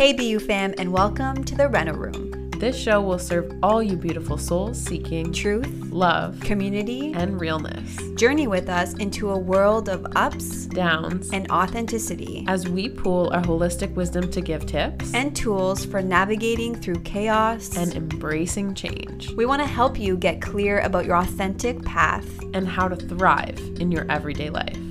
Hey, BYOU fam, and welcome to the Reno Room. This show will serve all you beautiful souls seeking Truth, love community, and realness, journey with us into a world of ups downs, and authenticity, as we pool our holistic wisdom to give tips and tools for navigating through chaos and embracing change We want to help you get clear about your authentic path. and how to thrive in your everyday life.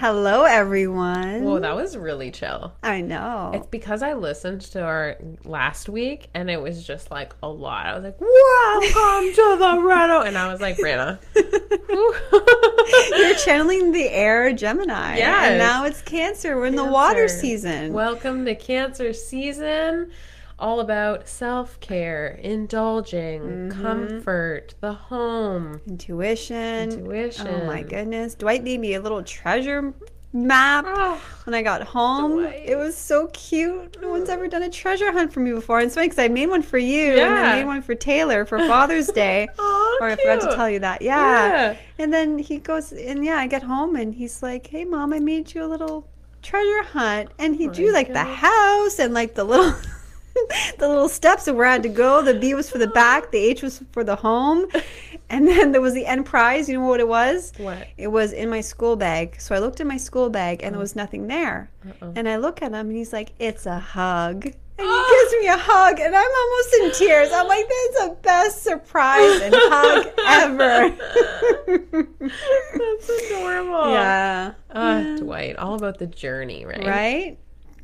Hello, everyone. Whoa, that was really chill. I know. It's because I listened to our last week and it was just like a lot. I was like, Welcome to the Reno. And I was like, Brianna. You're channeling the air Gemini. Yes. And now it's Cancer. We're in the water season. Welcome to Cancer season. All about self care, indulging, Mm-hmm. comfort, the home, Intuition. intuition. Oh my goodness. Dwight made me a little treasure map Oh, when I got home. Dwight. It was so cute. No one's ever done a treasure hunt for me before. And it's funny because I made one for you and Yeah. I made one for Taylor for Father's Day. Aw, or I forgot to tell you that. Yeah. Yeah. And then he goes, and yeah, I get home and he's like, hey, mom, I made you a little treasure hunt. And he drew like the house and like the little. the little steps of where I had to go. The B was for the back, the H was for the home. And then there was the end prize. You know what it was? What? It was in my school bag. So I looked in my school bag and there was nothing there. Uh-oh. And I look at him and he's like, It's a hug. And he gives me a hug and I'm almost in tears. I'm like, That's the best surprise and hug ever. That's adorable. yeah. Ah, Dwight, all about the journey, right? Right?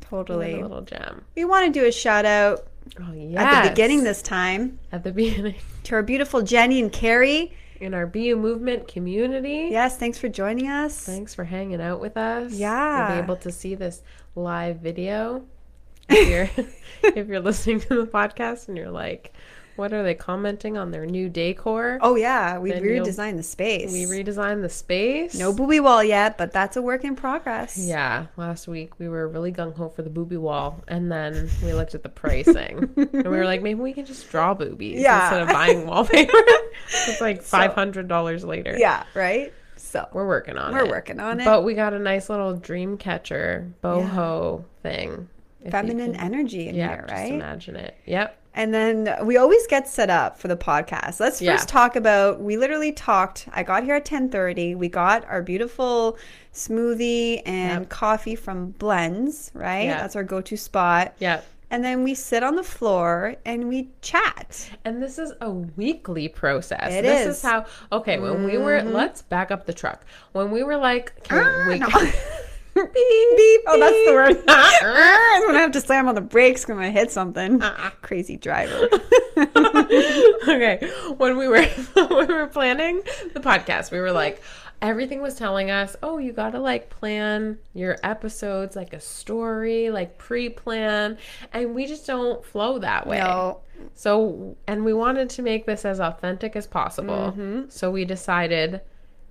Totally. a little gem. We want to do a shout out Oh, yes. at the beginning this time At the beginning. to our beautiful Jenny and Carrie. In our BYOU movement community. Yes, thanks for joining us. Thanks for hanging out with us. Yeah. You'll be able to see this live video. If you're if you're listening to the podcast and you're like, what are they commenting on their new decor? Oh, yeah. We Then redesigned the space. We redesigned the space. no booby wall yet, but that's a work in progress. Yeah, last week we were really gung ho for the booby wall, and then we looked at the pricing, and we were like, maybe we can just draw boobies Yeah. instead of buying wallpaper. it's like five hundred dollars later. Yeah, right? So we're working on it. we're working on it. But we got a nice little dream catcher boho thing. Feminine energy in yeah, here, just right? imagine it. Yep. And then we always get set up for the podcast. Let's first Yeah. talk about we literally talked. I got here at 10:30. We got our beautiful smoothie and Yep. coffee from Blends, right? Yeah. That's our go-to spot. Yep. And then we sit on the floor and we chat. And this is a weekly process. It this is. Mm-hmm. is how okay, when we were let's back up the truck. When we were like okay, Ah, we, no. beep, beep. Oh, that's the word. Ah, I'm gonna have to slam on the brakes. 'cause I'm gonna hit something. Uh-uh. Crazy driver. okay when we were when we were planning the podcast we were like everything was telling us oh you gotta like plan your episodes like a story like pre-plan and we just don't flow that way no. so and we wanted to make this as authentic as possible Mm-hmm. so we decided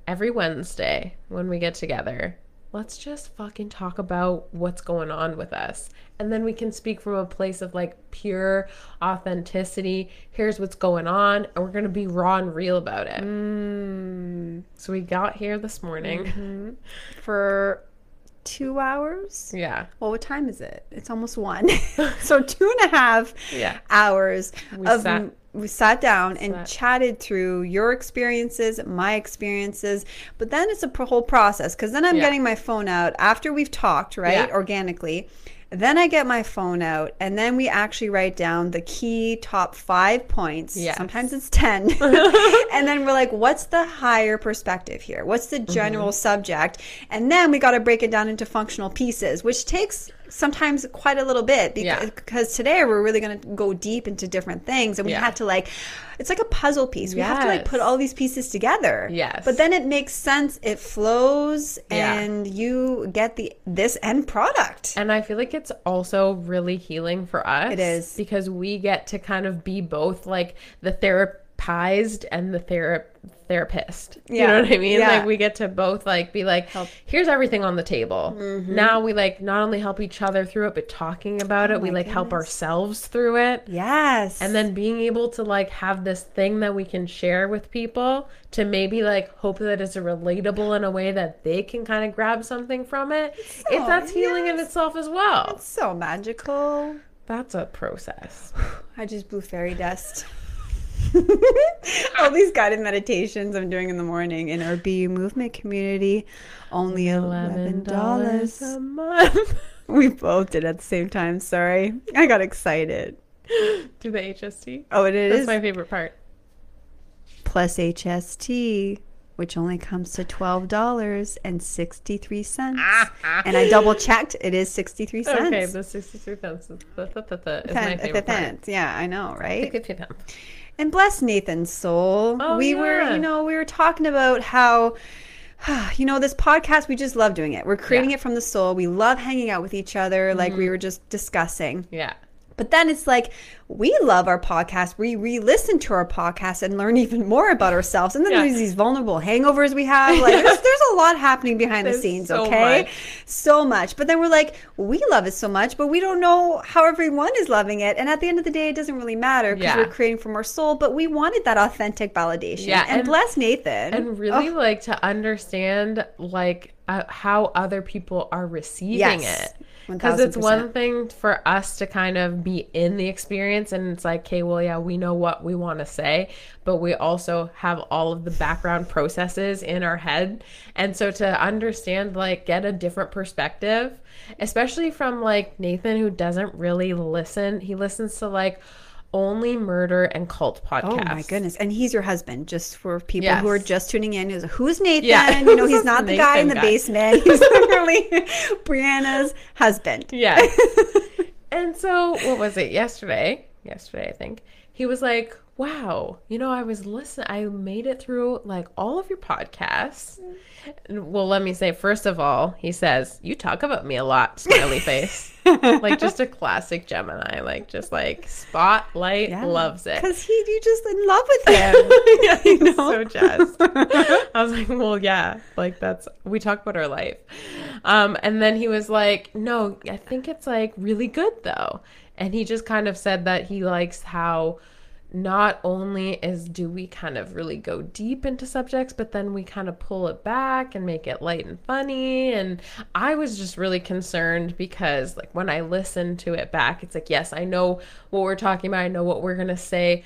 every wednesday when we get together let's just fucking talk about what's going on with us and then we can speak from a place of like pure authenticity here's what's going on and we're gonna be raw and real about it Mm, so we got here this morning Mm-hmm. for two hours. yeah Well, what time is it? It's almost one. so two and a half yeah hours We of sat- we sat down and chatted through your experiences, my experiences, but then it's a pro- whole process because then I'm Yeah. getting my phone out after we've talked, right, Yeah. organically. Then I get my phone out, and then we actually write down the key top five points. Yes. Sometimes it's 10. and then we're like, what's the higher perspective here? What's the general Mm-hmm. subject? And then we got to break it down into functional pieces, which takes sometimes quite a little bit because, Yeah. because today we're really going to go deep into different things and we Yeah. had to like it's like a puzzle piece we have to like put all these pieces together Yes. but then it makes sense it flows Yeah. and you get the this end product And I feel like it's also really healing for us. It is. Because we get to kind of be both like the therapy pised and the thera- therapist. You know what I mean? Yeah. Like we get to both like be like, Help. here's everything on the table. Mm-hmm. Now we like not only help each other through it, but talking about it, we Oh like help ourselves through it. Yes. And then being able to like have this thing that we can share with people to maybe like hope that it's relatable in a way that they can kind of grab something from it. So, if that's healing in itself as well. It's so magical. That's a process. I just blew fairy dust. All these guided meditations I'm doing in the morning in our BYOU movement community, only eleven dollars. a month. We both did at the same time. Sorry, I got excited. Do the HST. Oh, it is. That's my favorite part. plus HST, which only comes to twelve dollars and sixty three cents. Ah. and I double checked; it is sixty three cents. Okay, the 63 cents is, the, the, the, the, is my favorite part. Yeah, I know, right? And bless Nathan's soul. Oh, we were, you know, we were talking about how, you know, this podcast, we just love doing it. We're creating Yeah. it from the soul. We love hanging out with each other, like we mm-hmm. were just discussing. Yeah. But then it's like, we love our podcast. We re listen to our podcast and learn even more about ourselves. And then Yeah. there's these vulnerable hangovers we have. Like, there's, there's a lot happening behind the scenes, so okay? much. So much. But then we're like, we love it so much, but we don't know how everyone is loving it. And at the end of the day, it doesn't really matter because Yeah. we're creating from our soul. But we wanted that authentic validation. Yeah, And, and- bless Nathan. And really Oh, like to understand like uh, how other people are receiving Yes. it. Because it's one thing for us to kind of be in the experience and it's like, okay, well, yeah, we know what we want to say, but we also have all of the background processes in our head. And so to understand, like, get a different perspective, especially from like Nathan, who doesn't really listen, he listens to like only murder and cult podcast. Oh my goodness. And he's your husband, just for people who are just tuning in. Who's, who's Nathan? Yeah. You know, he's not the the guy in the guy? basement. He's literally Brianna's husband. Yeah. and so, what was it yesterday? Yesterday, I think. He was like, wow, you know, I was listening, I made it through like all of your podcasts. Well, let me say, first of all, he says, you talk about me a lot, smiley face. like just a classic Gemini, like just like spotlight loves it. Because he, you just in love with him. yeah, he's know? so jazzed. I was like, well, yeah, like that's we talk about our life. Um, and then he was like, no, I think it's like really good though. And he just kind of said that he likes how not only is do we kind of really go deep into subjects, but then we kind of pull it back and make it light and funny. And I was just really concerned because like when I listen to it back, it's like, yes, I know what we're talking about, I know what we're gonna say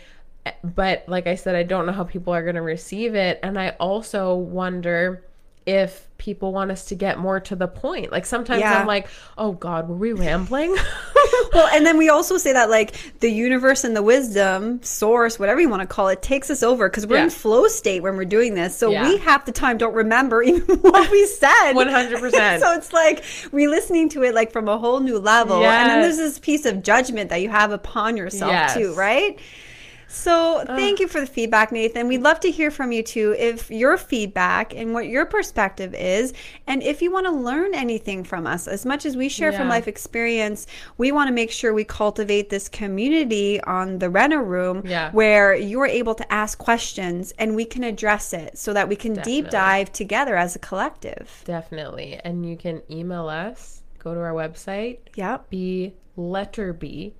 but like I said, I don't know how people are going to receive it. And I also wonder if people want us to get more to the point. Like sometimes Yeah. I'm like, oh God, were we rambling? well, and then we also say that like the universe and the wisdom source, whatever you want to call it, takes us over because we're Yeah. in flow state when we're doing this. So Yeah. we half the time don't remember even what we said. 100%. so it's like re-listening to it like from a whole new level. And then there's this piece of judgment that you have upon yourself Yes. too, right? So thank you for the feedback, Nathan. We'd love to hear from you too. If your feedback and what your perspective is, and if you want to learn anything from us, as much as we share from life experience, we want to make sure we cultivate this community on the Renner Room Yeah. where you're able to ask questions and we can address it so that we can deep dive together as a collective. Definitely. And you can email us, go to our website, Yep. be letter B,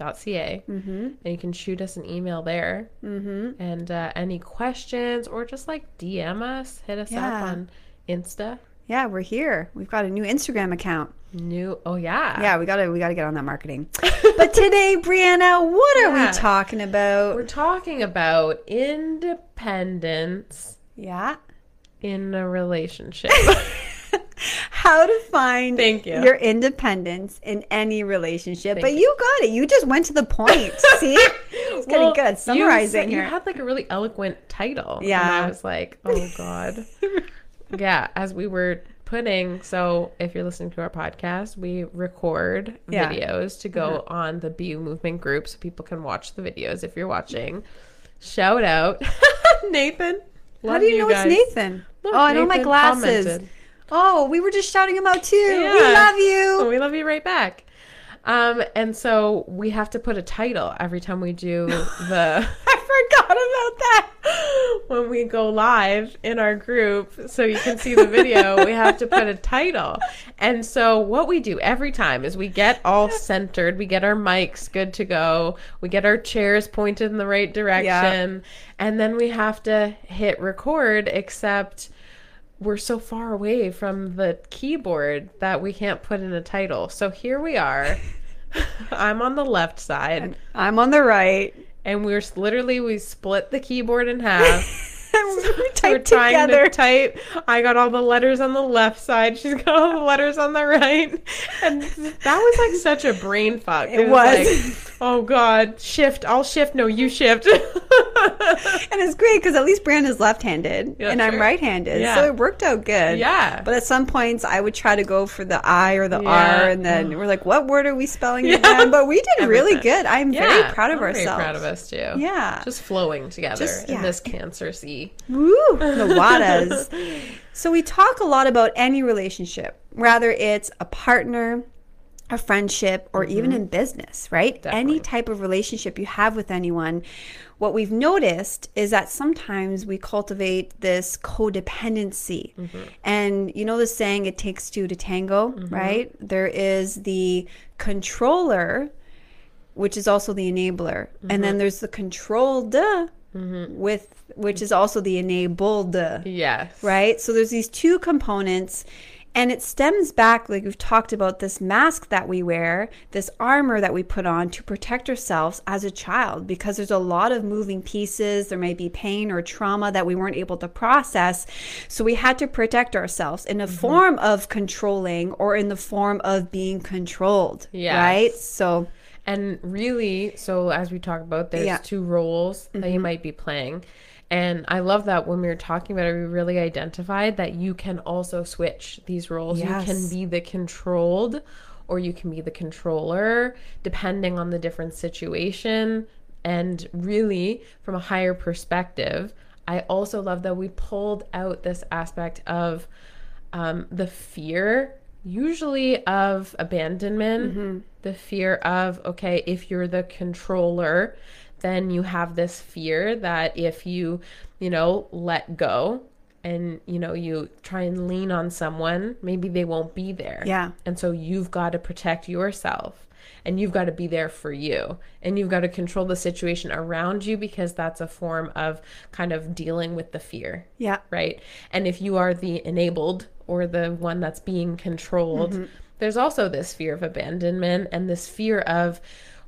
umovement.ca, Mm-hmm. and you can shoot us an email there. Mm-hmm. And uh, any questions or just like DM us, hit us Yeah. up on Insta. Yeah, we're here. We've got a new Instagram account. New, oh yeah. Yeah, we gotta we gotta get on that marketing. but today, Brianna, what are we talking about? We're talking about independence yeah. in a relationship. How to find Thank you. your independence in any relationship. Thank but you. you got it. You just went to the point. See? It's getting Well, good you summarizing said- here. You had like a really eloquent title. Yeah. And I was like, oh God. yeah. As we were putting, so if you're listening to our podcast, we record Yeah. Videos to go mm-hmm. on the BYOU movement group so people can watch the videos if you're watching. Shout out Nathan. How do you, know guys. it's Nathan? Look, oh, I know my glasses. commented. Oh, we were just shouting him out too. We love you. we love you right back. Um, and so we have to put a title every time we do the I forgot about that. when we go live in our group so you can see the video we have to put a title and so what we do every time is we get all centered we get our mics good to go we get our chairs pointed in the right direction and then we have to hit record except we're so far away from the keyboard that we can't put in a title. So here we are. I'm on the left side. I'm on the right. and we're literally we split the keyboard in half We're trying together. to type. I got all the letters on the left side. She's got all the letters on the right. And that was like such a brain fuck. It was. like, oh God, shift. I'll shift. No, you shift. And it's great because at least Brandon's left-handed Yeah, and I'm true. right-handed, Yeah. so it worked out good. Yeah. But at some points, I would try to go for the I or the Yeah. R, and then we're like, "What word are we spelling again?" But we did really good. I'm very proud of I'm ourselves. Very proud of us too. Yeah. just flowing together Just- in this cancer sea. Woo, the Wadas. so we talk a lot about any relationship, whether it's a partner, a friendship, or even mm-hmm. in business, right? Any type of relationship you have with anyone. What we've noticed is that sometimes we cultivate this codependency. Mm-hmm. And you know the saying, it takes two to tango, mm-hmm. right? There is the controller, which is also the enabler. And then there's the controlled with which is also the enabled Yes. right so there's these two components and it stems back like we've talked about this mask that we wear this armor that we put on to protect ourselves as a child because there's a lot of moving pieces there may be pain or trauma that we weren't able to process so we had to protect ourselves in a form of controlling or in the form of being controlled Yes. right so And really, so as we talk about, there's Yeah. Mm-hmm. two roles that you might be playing. And I love that when we were talking about it, we really identified that you can also switch these roles. You can be the controlled or you can be the controller, depending on the different situation. And really, from a higher perspective, I also love that we pulled out this aspect of um, the fear, usually of abandonment, the fear of, okay, if you're the controller, then you have this fear that if you, you know, let go and, you know, you try and lean on someone, maybe they won't be there. Yeah. And so you've got to protect yourself and you've got to be there for you and you've got to control the situation around you because that's a form of kind of dealing with the fear yeah right? And if you are the enabled or the one that's being controlled, Mm-hmm. there's also this fear of abandonment and this fear of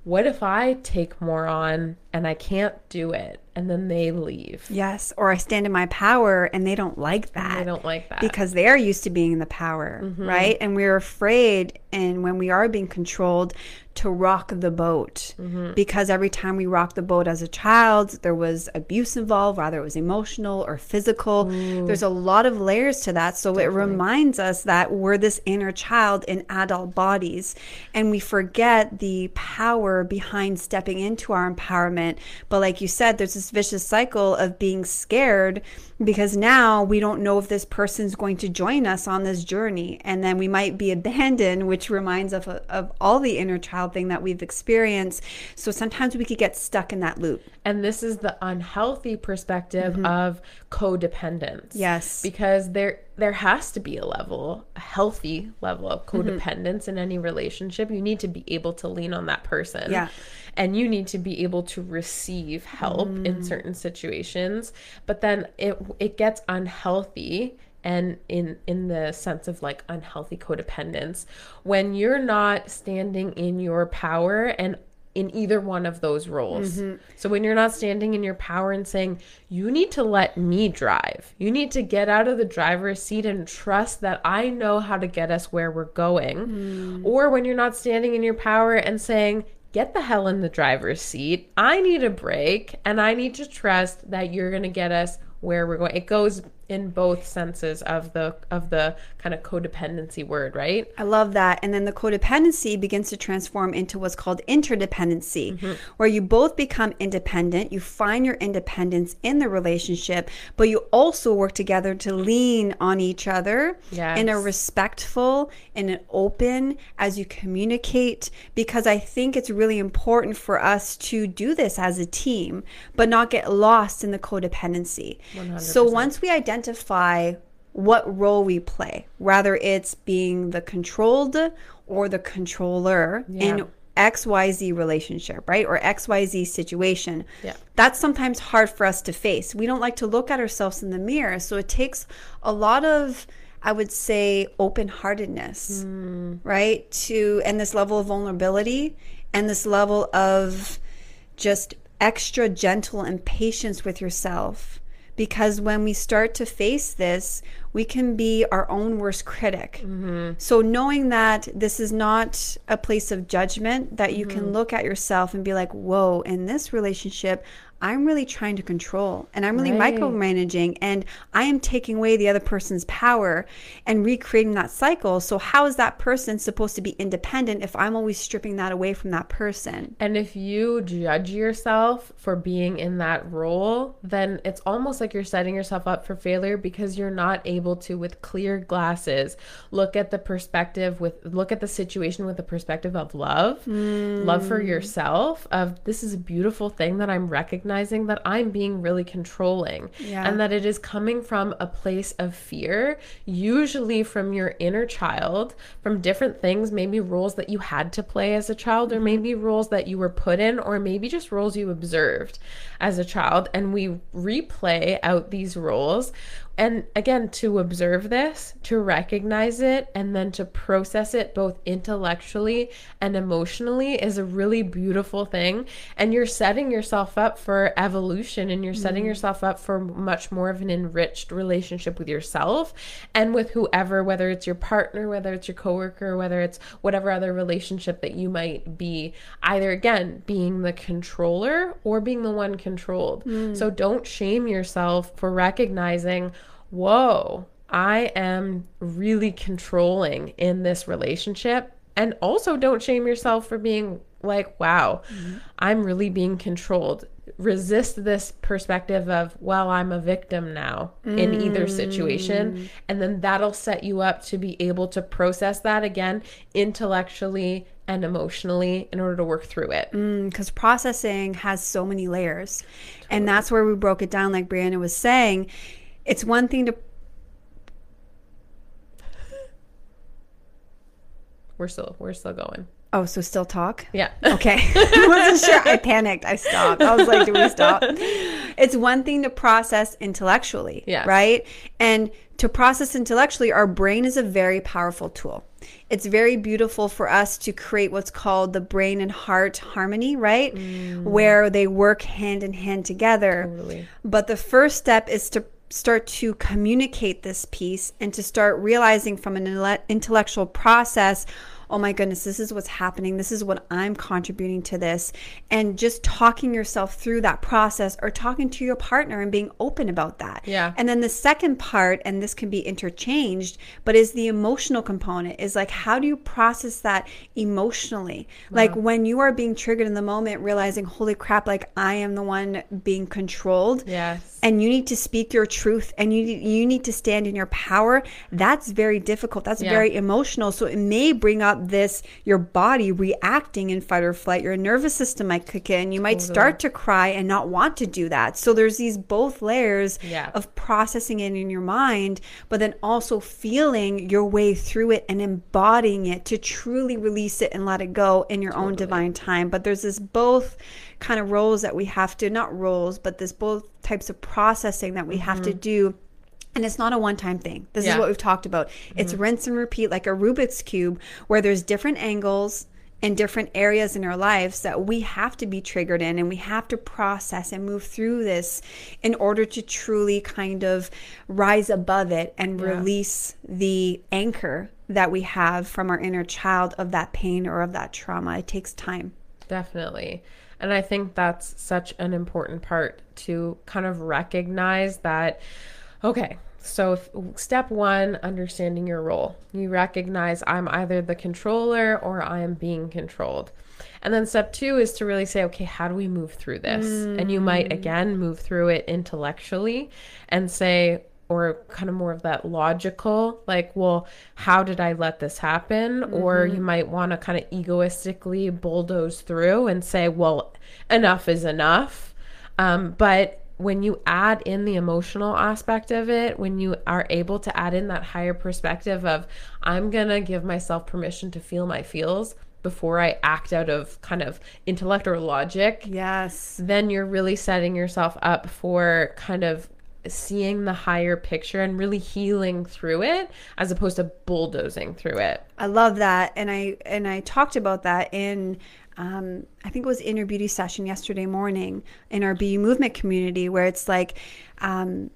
what if I take more on and I can't do it and then they leave? yes or i stand in my power and they don't like that I don't like that. because they're used to being in the power, Mm-hmm. right? And we're afraid, and when we are being controlled, to rock the boat Mm-hmm. because every time we rocked the boat as a child, there was abuse involved, whether it was emotional or physical. There's a lot of layers to that. So it reminds us that we're this inner child in adult bodies, and we forget the power behind stepping into our empowerment. But like you said, there's this vicious cycle of being scared because now we don't know if this person's going to join us on this journey and then we might be abandoned which reminds us of, of all the inner child thing that we've experienced so sometimes we could get stuck in that loop And this is the unhealthy perspective of codependence. Mm-hmm. Yes. Because there there has to be a level, a healthy level of Mm-hmm. codependence in any relationship. You need to be able to lean on that person. Yeah. And you need to be able to receive help Mm. in certain situations. But then it it gets unhealthy and in in the sense of like unhealthy codependence when you're not standing in your power and in either one of those roles. Mm-hmm. So when you're not standing in your power and saying, you need to let me drive, you need to get out of the driver's seat and trust that I know how to get us where we're going. Mm-hmm. Or when you're not standing in your power and saying, get the hell in the driver's seat, I need a break and I need to trust that you're going to get us where we're going. It goes in both senses of the of the kind of codependency word, right? I love that. And then the codependency begins to transform into what's called interdependency, mm-hmm. where you both become independent. You find your independence in the relationship, but you also work together to lean on each other yes. in a respectful and an open as you communicate. Because I think it's really important for us to do this as a team, but not get lost in the codependency. 100%. So once we identify what role we play, whether it's being the controlled or the controller yeah. in XYZ relationship, right? Or XYZ situation. Yeah. That's sometimes hard for us to face. We don't like to look at ourselves in the mirror. So it takes a lot of, I would say, open heartedness, mm. right? To, and this level of vulnerability and this level of just extra gentle and patience with yourself because when we start to face this, we can be our own worst critic. Mm-hmm. So, knowing that this is not a place of judgment, that you mm-hmm. can look at yourself and be like, whoa, in this relationship, I'm really trying to control and I'm really right. micromanaging and I am taking away the other person's power and recreating that cycle. So, how is that person supposed to be independent if I'm always stripping that away from that person? And if you judge yourself for being in that role, then it's almost like you're setting yourself up for failure because you're not able to, with clear glasses, look at the perspective with look at the situation with the perspective of love, mm. love for yourself, of this is a beautiful thing that I'm recognizing recognizing that I'm being really controlling yeah. and that it is coming from a place of fear, usually from your inner child, from different things, maybe roles that you had to play as a child, or mm-hmm. maybe roles that you were put in, or maybe just roles you observed as a child. And we replay out these roles and again, to observe this, to recognize it, and then to process it both intellectually and emotionally is a really beautiful thing. And you're setting yourself up for evolution and you're setting mm. yourself up for much more of an enriched relationship with yourself and with whoever, whether it's your partner, whether it's your coworker, whether it's whatever other relationship that you might be, either again, being the controller or being the one controlled. Mm. So don't shame yourself for recognizing whoa, I am really controlling in this relationship. And also, don't shame yourself for being like, wow, mm-hmm. I'm really being controlled. Resist this perspective of, well, I'm a victim now mm. in either situation. Mm. And then that'll set you up to be able to process that again intellectually and emotionally in order to work through it. Because mm, processing has so many layers. Totally. And that's where we broke it down, like Brianna was saying it's one thing to we're still we're still going. Oh, so still talk? Yeah. Okay. I wasn't sure. I panicked. I stopped. I was like, do we stop? It's one thing to process intellectually, yeah. right? And to process intellectually, our brain is a very powerful tool. It's very beautiful for us to create what's called the brain and heart harmony, right? Mm. Where they work hand in hand together. Totally. But the first step is to start to communicate this piece and to start realizing from an intellectual process oh my goodness, this is what's happening. This is what I'm contributing to this. And just talking yourself through that process or talking to your partner and being open about that. Yeah. And then the second part, and this can be interchanged, but is the emotional component is like, how do you process that emotionally? Wow. Like when you are being triggered in the moment, realizing, holy crap, like I am the one being controlled. Yes and you need to speak your truth and you you need to stand in your power that's very difficult that's yeah. very emotional so it may bring up this your body reacting in fight or flight your nervous system might kick in you might totally. start to cry and not want to do that so there's these both layers yeah. of processing it in your mind but then also feeling your way through it and embodying it to truly release it and let it go in your totally. own divine time but there's this both kind of roles that we have to not roles but this both types of processing that we mm-hmm. have to mm-hmm. do and it's not a one time thing. This yeah. is what we've talked about. Mm-hmm. It's rinse and repeat like a Rubik's Cube where there's different angles and different areas in our lives that we have to be triggered in and we have to process and move through this in order to truly kind of rise above it and yeah. release the anchor that we have from our inner child of that pain or of that trauma. It takes time. Definitely. And I think that's such an important part to kind of recognize that, okay, So, if, step one, understanding your role. You recognize I'm either the controller or I am being controlled. And then step two is to really say, okay, how do we move through this? Mm. And you might, again, move through it intellectually and say, or kind of more of that logical, like, well, how did I let this happen? Mm-hmm. Or you might want to kind of egoistically bulldoze through and say, well, enough is enough. Um, but when you add in the emotional aspect of it, when you are able to add in that higher perspective of, I'm going to give myself permission to feel my feels before I act out of kind of intellect or logic. Yes. Then you're really setting yourself up for kind of seeing the higher picture and really healing through it as opposed to bulldozing through it. I love that. And I and I talked about that in um, I think it was inner beauty session yesterday morning in our BYOU movement community where it's like um,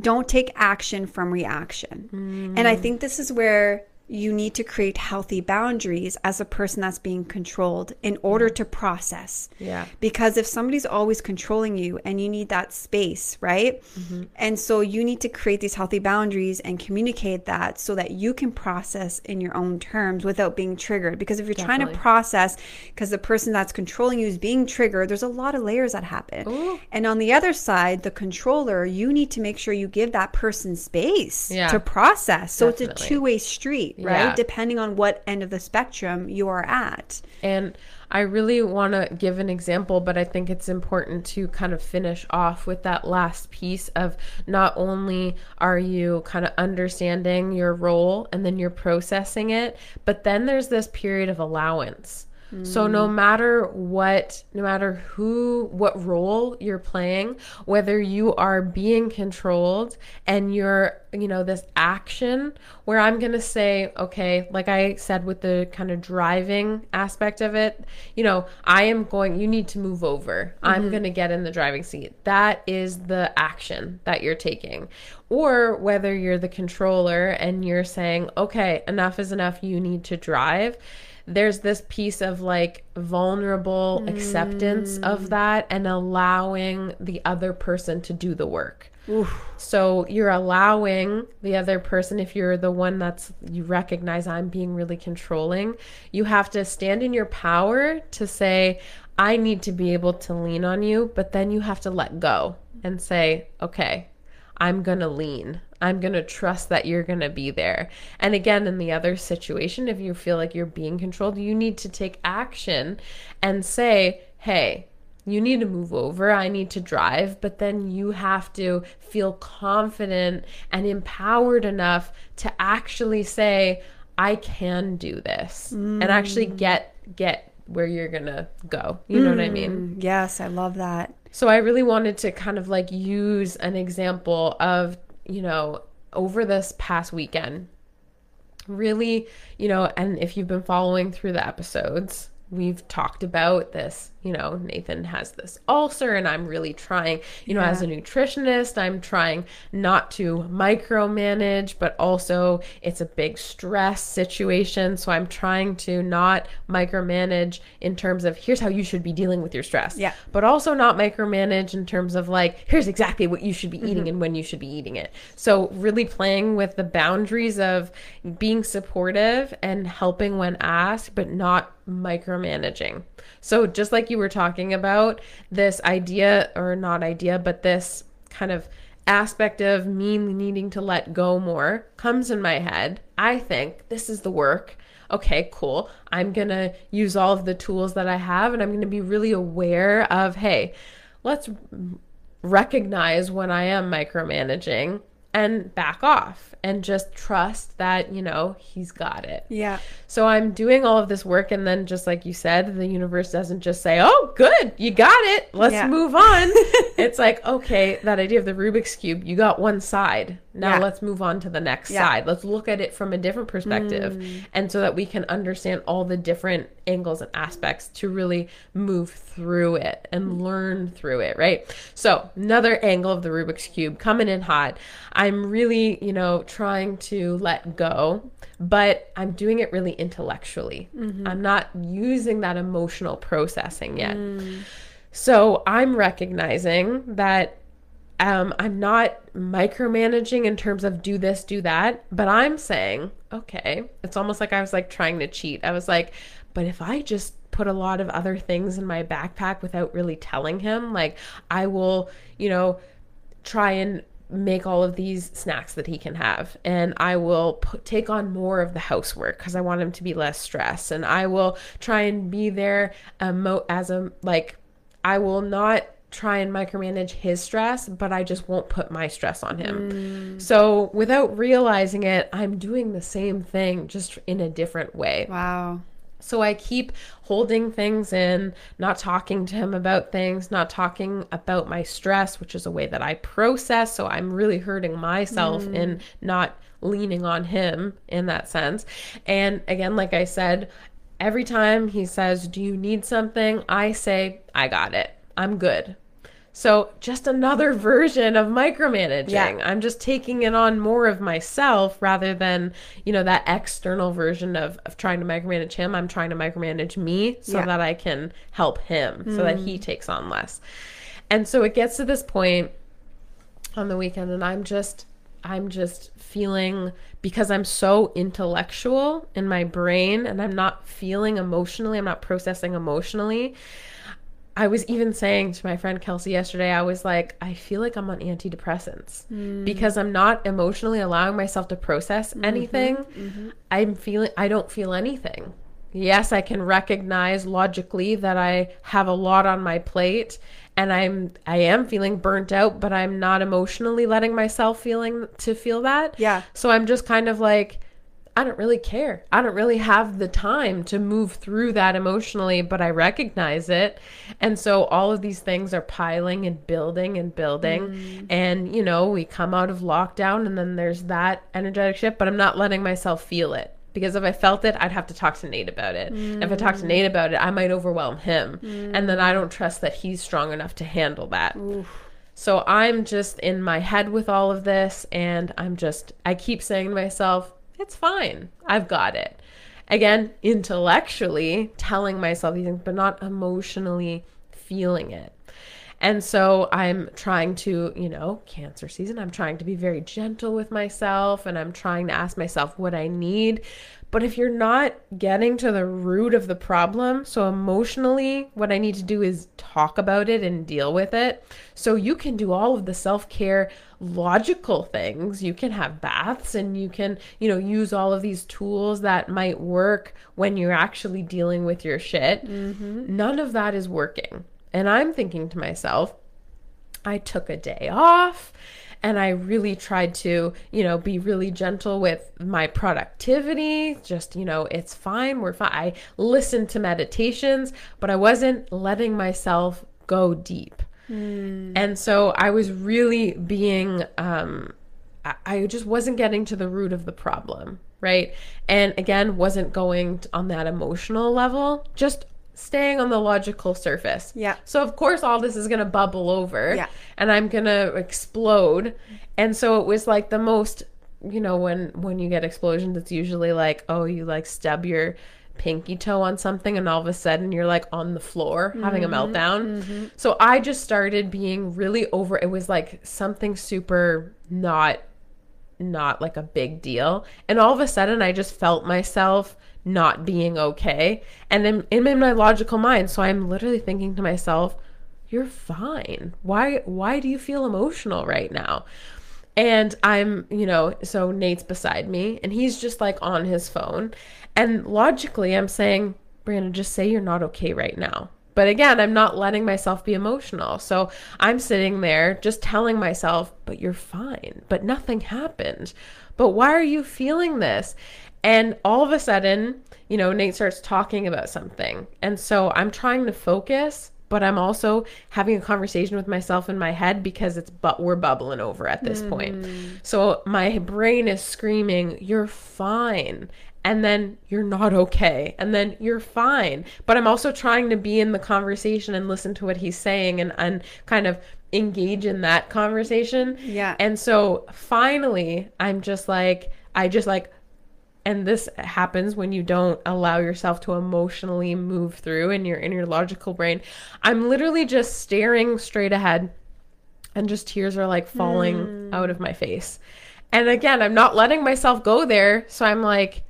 don't take action from reaction. Mm. And I think this is where you need to create healthy boundaries as a person that's being controlled in order to process. Yeah. Because if somebody's always controlling you and you need that space, right? Mm-hmm. And so you need to create these healthy boundaries and communicate that so that you can process in your own terms without being triggered. Because if you're Definitely. trying to process because the person that's controlling you is being triggered, there's a lot of layers that happen. Ooh. And on the other side, the controller, you need to make sure you give that person space yeah. to process. So Definitely. it's a two way street right? Yeah. Depending on what end of the spectrum you are at. And I really want to give an example, but I think it's important to kind of finish off with that last piece of not only are you kind of understanding your role and then you're processing it, but then there's this period of allowance so no matter what, no matter who, what role you're playing, whether you are being controlled and you're, you know, this action where I'm going to say, okay, like I said with the kind of driving aspect of it, you know, I am going, you need to move over. Mm-hmm. I'm going to get in the driving seat. That is the action that you're taking. Or whether you're the controller and you're saying, okay, enough is enough, you need to drive there's this piece of like vulnerable mm. acceptance of mm. that and allowing the other person to do the work. Oof. So you're allowing the other person, if you're the one that's, you recognize I'm being really controlling, you have to stand in your power to say, I need to be able to lean on you, but then you have to let go and say, okay, I'm going to lean. I'm going to trust that you're going to be there. And again, in the other situation, if you feel like you're being controlled, you need to take action and say, hey, you need to move over. I need to drive. But then you have to feel confident and empowered enough to actually say, I can do this mm. and actually mm. get, get where you're going to go. You know mm. what I mean? Mm. Yes, I love that. So I really wanted to kind of like use an example of, you know, over this past weekend. Really, you know, and if you've been following through the episodes, we've talked about this you know, Nathan has this ulcer and I'm really trying, you know, yeah. as a nutritionist, I'm trying not to micromanage, but also it's a big stress situation. So I'm trying to not micromanage in terms of here's how you should be dealing with your stress. Yeah. But also not micromanage in terms of like, here's exactly what you should be eating mm-hmm. and when you should be eating it. So really playing with the boundaries of being supportive and helping when asked, but not micromanaging. So just like you were talking about, this idea or not idea, but this kind of aspect of me needing to let go more comes in my head. I think this is the work. Okay, cool. I'm going to use all of the tools that I have and I'm going to be really aware of, hey, let's recognize when I am micromanaging and back off and just trust that, you know, he's got it. Yeah. So I'm doing all of this work. And then, just like you said, the universe doesn't just say, oh, good, you got it. Let's yeah. move on. it's like, okay, that idea of the Rubik's Cube, you got one side. Now yeah. let's move on to the next yeah. side. Let's look at it from a different perspective. Mm. And so that we can understand all the different angles and aspects to really move through it and mm. learn through it, right? So, another angle of the Rubik's Cube coming in hot. I'm really, you know, trying to let go, but I'm doing it really intellectually. Mm-hmm. I'm not using that emotional processing yet. Mm. So, I'm recognizing that um, I'm not micromanaging in terms of do this, do that, but I'm saying, okay, it's almost like I was like trying to cheat. I was like, but if I just put a lot of other things in my backpack without really telling him, like I will, you know, try and make all of these snacks that he can have and i will put, take on more of the housework because i want him to be less stressed and i will try and be there um, as a like i will not try and micromanage his stress, but I just won't put my stress on him. Mm. So without realizing it, I'm doing the same thing just in a different way. Wow. So I keep holding things in, not talking to him about things, not talking about my stress, which is a way that I process. So I'm really hurting myself mm. in not leaning on him in that sense. And again, like I said, every time he says, Do you need something? I say, I got it. I'm good. So just another version of micromanaging. Yeah. I'm just taking it on more of myself rather than, you know, that external version of, of trying to micromanage him. I'm trying to micromanage me so yeah. that I can help him mm. so that he mm. takes on less. And so it gets to this point on the weekend and I'm just I'm just feeling because I'm so intellectual in my brain and I'm not feeling emotionally, I'm not processing emotionally. I was even saying to my friend Kelsey yesterday, I was like, I feel like I'm on antidepressants mm. because I'm not emotionally allowing myself to process mm-hmm, anything. Mm-hmm. I'm feeling, I don't feel anything. Yes, I can recognize logically that I have a lot on my plate and I'm I am feeling burnt out, but I'm not emotionally letting myself feeling to feel that. Yeah. So I'm just kind of like I don't really care. I don't really have the time to move through that emotionally, but I recognize it. And so all of these things are piling and building and building. Mm. And, you know, we come out of lockdown and then there's that energetic shift, but I'm not letting myself feel it. Because if I felt it, I'd have to talk to Nate about it. Mm. If I talk to Nate about it, I might overwhelm him. Mm. And then I don't trust that he's strong enough to handle that. Oof. So I'm just in my head with all of this. And I'm just, I keep saying to myself, it's fine. I've got it. Again, intellectually telling myself these things, but not emotionally feeling it. And so I'm trying to, you know, cancer season, I'm trying to be very gentle with myself and I'm trying to ask myself what I need. But if you're not getting to the root of the problem, so emotionally, what I need to do is talk about it and deal with it. So you can do all of the self care logical things. You can have baths and you can, you know, use all of these tools that might work when you're actually dealing with your shit. Mm-hmm. None of that is working. And I'm thinking to myself, I took a day off and I really tried to, you know, be really gentle with my productivity. Just, you know, it's fine. We're fine. I listened to meditations, but I wasn't letting myself go deep. Mm. And so I was really being, um, I just wasn't getting to the root of the problem, right? And again, wasn't going on that emotional level, just staying on the logical surface. Yeah. So of course all this is going to bubble over yeah. and I'm going to explode. And so it was like the most, you know, when when you get explosions it's usually like, oh, you like stub your pinky toe on something and all of a sudden you're like on the floor mm-hmm. having a mm-hmm. meltdown. Mm-hmm. So I just started being really over it was like something super not not like a big deal. And all of a sudden I just felt myself not being okay. And I'm, I'm in my logical mind. So I'm literally thinking to myself, you're fine. Why why do you feel emotional right now? And I'm, you know, so Nate's beside me and he's just like on his phone. And logically I'm saying, Brandon, just say you're not okay right now. But again, I'm not letting myself be emotional. So I'm sitting there just telling myself, but you're fine. But nothing happened. But why are you feeling this? And all of a sudden, you know, Nate starts talking about something. And so I'm trying to focus, but I'm also having a conversation with myself in my head because it's but we're bubbling over at this mm. point. So my brain is screaming, "You're fine." And then you're not okay. And then you're fine. But I'm also trying to be in the conversation and listen to what he's saying and, and kind of engage in that conversation. Yeah. And so finally, I'm just like, I just like and this happens when you don't allow yourself to emotionally move through in your in your logical brain i'm literally just staring straight ahead and just tears are like falling hmm. out of my face. And again, I'm not letting myself go there, so I'm like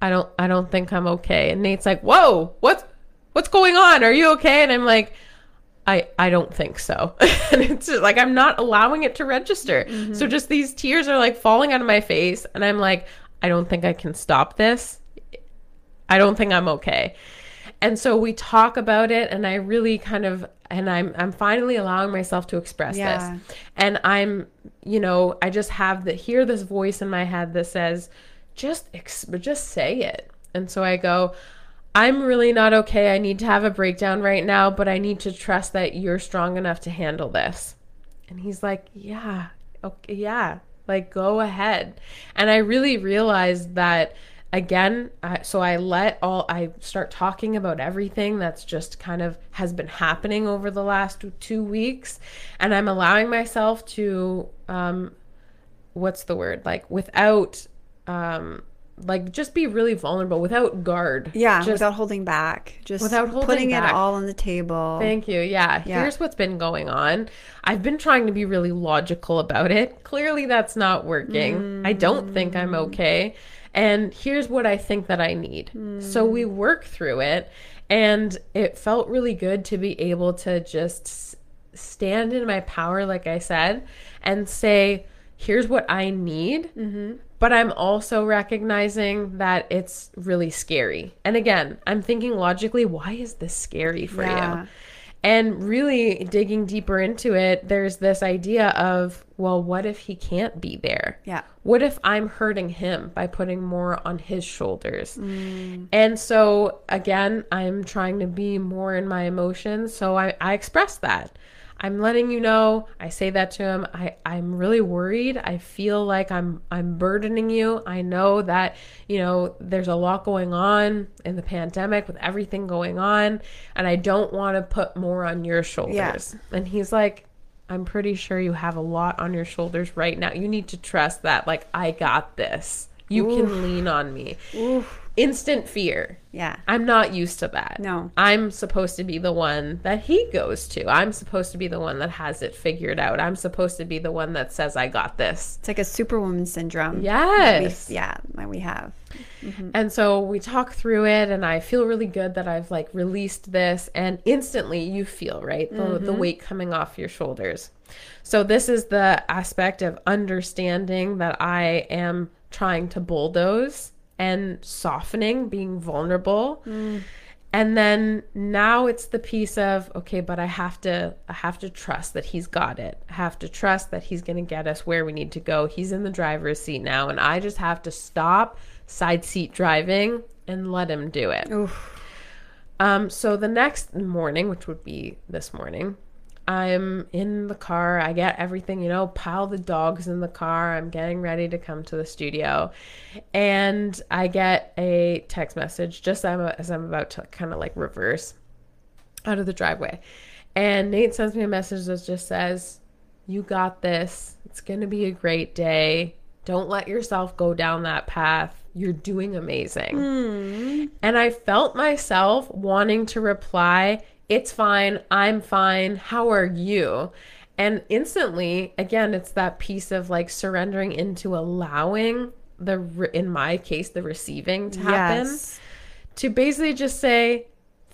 I don't I don't think I'm okay. And Nate's like, "Whoa, what's what's going on? Are you okay?" And I'm like, I I don't think so. and it's just like I'm not allowing it to register. So mm-hmm. just these tears are like falling out of my face and I'm like, I don't think I can stop this. I don't think I'm okay. And so we talk about it and I really kind of and I'm I'm finally allowing myself to express Yeah. this. And I'm, you know, I just have the hear this voice in my head that says just ex- just say it. And so I go, I'm really not okay. I need to have a breakdown right now, but I need to trust that you're strong enough to handle this. And he's like, Yeah, okay, yeah, like go ahead. And I really realized that again. I, so I let all, I start talking about everything that's just kind of has been happening over the last two weeks. And I'm allowing myself to, um, what's the word? Like without, um, like just be really vulnerable without guard. Yeah, Just without holding back. Just Without holding putting back. it all on the table. Thank you. Yeah. Yeah. Here's what's been going on. I've been trying to be really logical about it. Clearly, that's not working. I don't think I'm mm. okay. And here's what I think that I need. So we mm. work through it. And it felt really good to be able to just stand in my power, like I said, and say, here's what I need. Mm-hmm. But I'm also recognizing that it's really scary. And again, I'm thinking logically, why is this scary for Yeah. you? And really digging deeper into it, there's this idea of, well, what if he can't be there? Yeah. What if I'm hurting him by putting more on his shoulders? Mm. And so, again, I'm trying to be more in my emotions. So I, I express that. I'm letting you know. I say that to him. I, I'm really worried. I feel like I'm I'm burdening you. I know that, you know, there's a lot going on in the pandemic with everything going on, and I don't want to put more on your shoulders. And he's like, I'm pretty sure you have a lot on your shoulders right now. You need to trust that like I got this. You can lean on me. Instant fear. Yeah. I'm not used to that. No. I'm supposed to be the one that he goes to. I'm supposed to be the one that has it figured out. I'm supposed to be the one that says, I got this. It's like a superwoman syndrome. Yes. We- yeah, that we have. Mm-hmm. And so we talk through it, and I feel really good that I've like released this, and instantly you feel right the, the mm-hmm. weight coming off your shoulders. So, this is the aspect of understanding that I am trying to bulldoze and softening, being vulnerable. And then now it's the piece of okay, but I have to I have to trust that he's got it. I have to trust that he's going to get us where we need to go. He's in the driver's seat now and I just have to stop side seat driving and let him do it. Oof. Um so the next morning, which would be this morning, I'm in the car. I get everything, you know, pile the dogs in the car. I'm getting ready to come to the studio. And I get a text message just as I'm, about to kind of like reverse out of the driveway. And Nate sends me a message that just says, You got this. It's going to be a great day. Don't let yourself go down that path. You're doing amazing. Hmm. And I felt myself wanting to reply, It's fine. I'm fine. How are you? And instantly, again, it's that piece of like surrendering into allowing the, re- in my case, the receiving to happen Yes. to basically just say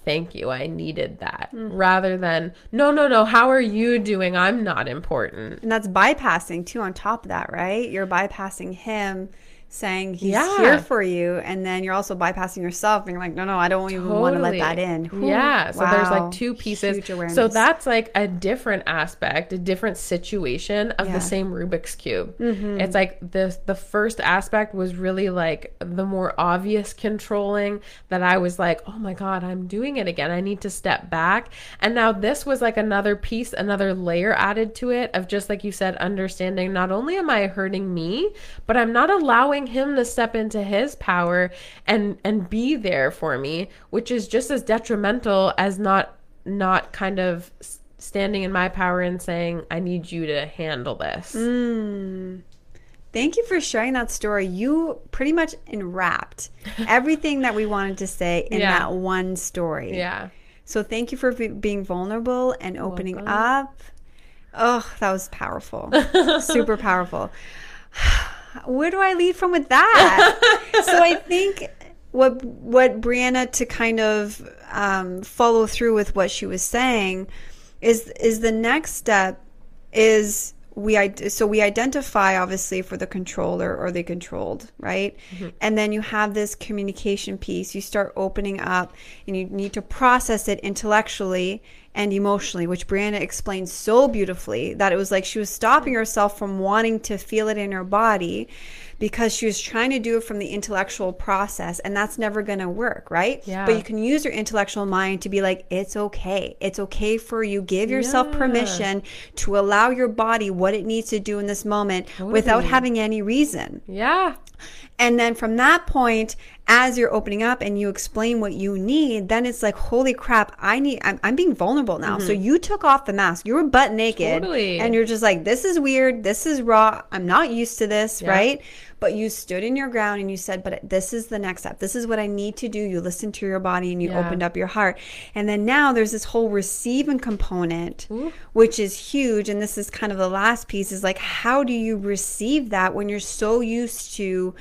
thank you i needed that mm-hmm. rather than no no no how are you doing i'm not important And that's bypassing too on top of that, right? You're bypassing him saying he's Yeah. here for you and then you're also bypassing yourself and you're like, No, no, I don't even want to let that in. Whew. yeah so there's like two pieces so that's like a different aspect a different situation of Yeah. Mm-hmm. the same rubik's cube it's like the the first aspect was really like the more obvious controlling that i was like oh my god i'm doing it again i need to step back and now this was like another piece another layer added to it of just like you said understanding not only am i hurting me but i'm not allowing him to step into his power and and be there for me which is just as detrimental as not not kind of standing in my power and saying i need you to handle this hmm. Thank you for sharing that story. You pretty much enwrapped everything that we wanted to say in Yeah. that one story. yeah So thank you for be- being vulnerable and opening welcome. up. Oh, that was powerful. Super powerful. Where do I lead from with that? so I think what what Brianna to kind of um, follow through with what she was saying is is the next step is we so we identify obviously for the controller or the controlled right? Mm-hmm. and then you have this communication piece. You start opening up and you need to process it intellectually and emotionally which brianna explained so beautifully that it was like she was stopping herself from wanting to feel it in her body because she was trying to do it from the intellectual process and that's never going to work, right? Yeah. But you can use your intellectual mind to be like, it's okay. It's okay for you. Give yourself yeah. permission to allow your body what it needs to do in this moment totally. without having any reason. Yeah. And then from that point, as you're opening up and you explain what you need, then it's like, holy crap, I need, I'm, I'm being vulnerable now. Mm-hmm. So you took off the mask, you were butt naked. Totally. And you're just like, this is weird. This is raw. I'm not used to this, yeah. right? But you stood in your ground and you said, but this is the next step. This is what I need to do. You listened to your body and you yeah. opened up your heart. And then now there's this whole receiving component, Ooh. which is huge. And this is kind of the last piece is like, how do you receive that when you're so used to,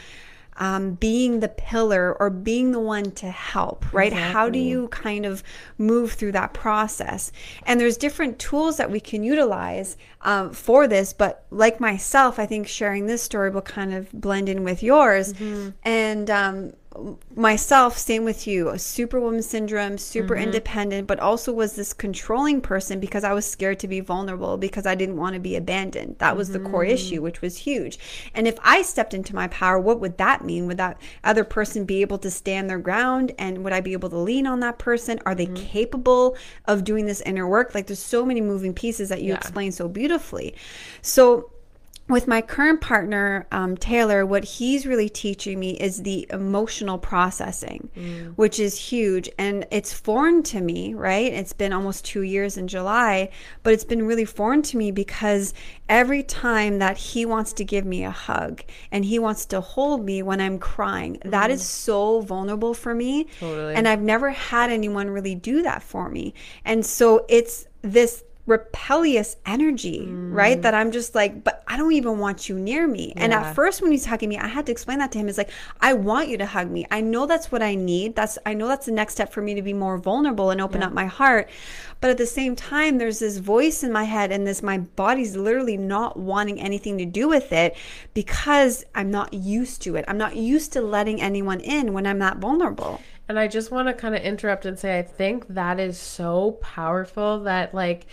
um, being the pillar or being the one to help, right? Exactly. How do you kind of move through that process? And there's different tools that we can utilize um, for this, but like myself, I think sharing this story will kind of blend in with yours. Mm-hmm. And um, myself, same with you, a superwoman syndrome, super mm-hmm. independent, but also was this controlling person because I was scared to be vulnerable because I didn't want to be abandoned. That was mm-hmm. the core mm-hmm. issue, which was huge. And if I stepped into my power, what would that mean? Would that other person be able to stand their ground? And would I be able to lean on that person? Are they mm-hmm. capable of doing this inner work? Like there's so many moving pieces that you yeah. explain so beautifully. So with my current partner, um, Taylor, what he's really teaching me is the emotional processing, mm. which is huge. And it's foreign to me, right? It's been almost two years in July, but it's been really foreign to me because every time that he wants to give me a hug and he wants to hold me when I'm crying, mm. that is so vulnerable for me. Totally. And I've never had anyone really do that for me. And so it's this rebellious energy, mm. right? That I'm just like, but I don't even want you near me. Yeah. And at first, when he's hugging me, I had to explain that to him. It's like, I want you to hug me. I know that's what I need. That's I know that's the next step for me to be more vulnerable and open yeah. up my heart. But at the same time, there's this voice in my head, and this my body's literally not wanting anything to do with it because I'm not used to it. I'm not used to letting anyone in when I'm that vulnerable. And I just want to kind of interrupt and say, I think that is so powerful that, like,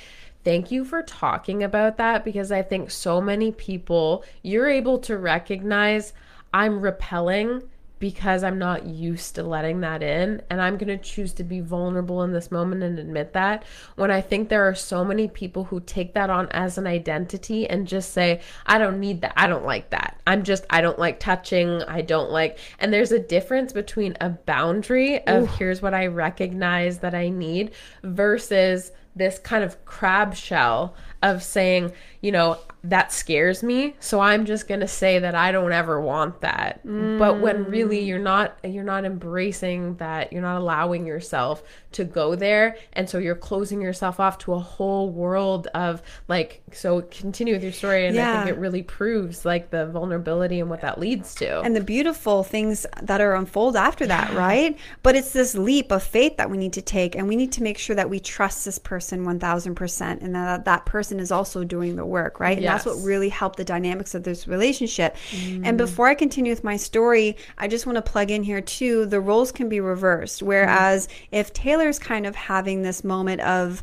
thank you for talking about that because I think so many people, you're able to recognize I'm repelling because I'm not used to letting that in. And I'm going to choose to be vulnerable in this moment and admit that. When I think there are so many people who take that on as an identity and just say, I don't need that. I don't like that. I'm just, I don't like touching. I don't like. And there's a difference between a boundary of Ooh. here's what I recognize that I need versus this kind of crab shell of saying, you know, that scares me, so I'm just going to say that I don't ever want that. Mm. But when really you're not you're not embracing that, you're not allowing yourself to go there, and so you're closing yourself off to a whole world of like so continue with your story and yeah. I think it really proves like the vulnerability and what that leads to. And the beautiful things that are unfold after that, yeah. right? But it's this leap of faith that we need to take and we need to make sure that we trust this person 1000% and that that person is also doing the work, right? And yes. that's what really helped the dynamics of this relationship. Mm. And before I continue with my story, I just want to plug in here too the roles can be reversed. Whereas mm. if Taylor's kind of having this moment of,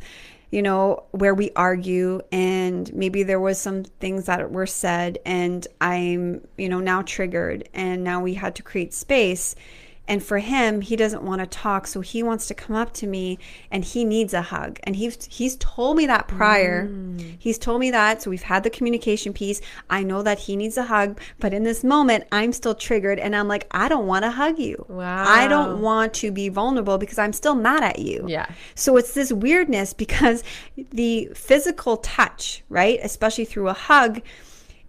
you know, where we argue and maybe there was some things that were said and I'm, you know, now triggered and now we had to create space and for him, he doesn't want to talk, so he wants to come up to me and he needs a hug. And he's he's told me that prior. Mm. He's told me that, so we've had the communication piece. I know that he needs a hug, but in this moment, I'm still triggered and I'm like, I don't want to hug you. Wow. I don't want to be vulnerable because I'm still mad at you. Yeah. So it's this weirdness because the physical touch, right? Especially through a hug,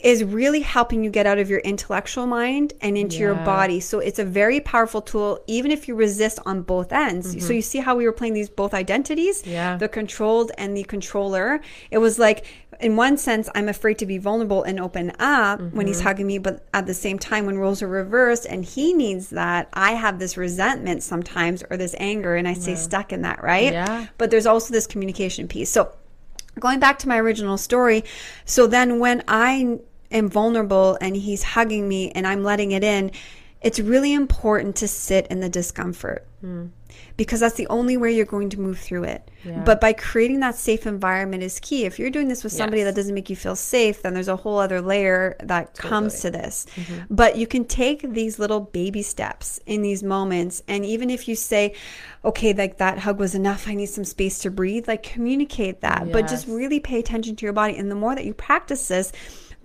is really helping you get out of your intellectual mind and into your body. So it's a very powerful tool, even if you resist on both ends. So you see how we were playing these both identities, Mm-hmm. Yeah. the controlled and the controller. It was like, in one sense, I'm afraid to be vulnerable and open up when Mm-hmm. he's hugging me, but at the same time, when roles are reversed and he needs that, I have this resentment sometimes or this anger, and I stay stuck in that, right? Yeah. But there's also this communication piece. So going back to my original story, so then when I am vulnerable and he's hugging me and I'm letting it in, it's really important to sit in the discomfort because that's the only way you're going to move through it. Yeah. But by creating that safe environment is key. If you're doing this with somebody Yes. that doesn't make you feel safe, then there's a whole other layer that comes to this. Mm-hmm. But you can take these little baby steps in these moments. And even if you say, okay, like that hug was enough, I need some space to breathe, like communicate that. But just really pay attention to your body. And the more that you practice this,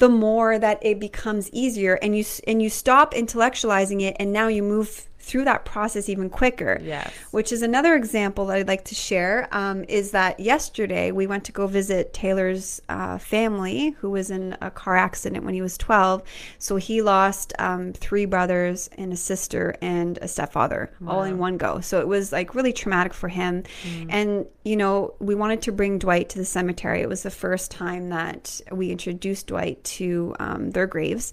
the more that it becomes easier and you and you stop intellectualizing it and now you move through that process even quicker Yes. which is another example that I'd like to share. Um, is that yesterday we went to go visit Taylor's uh, family, who was in a car accident when he was 12. So he lost um, three brothers and a sister and a stepfather all in one go. So it was like really traumatic for him. And, you know, we wanted to bring Dwight to the cemetery. It was the first time that we introduced Dwight to um, their graves.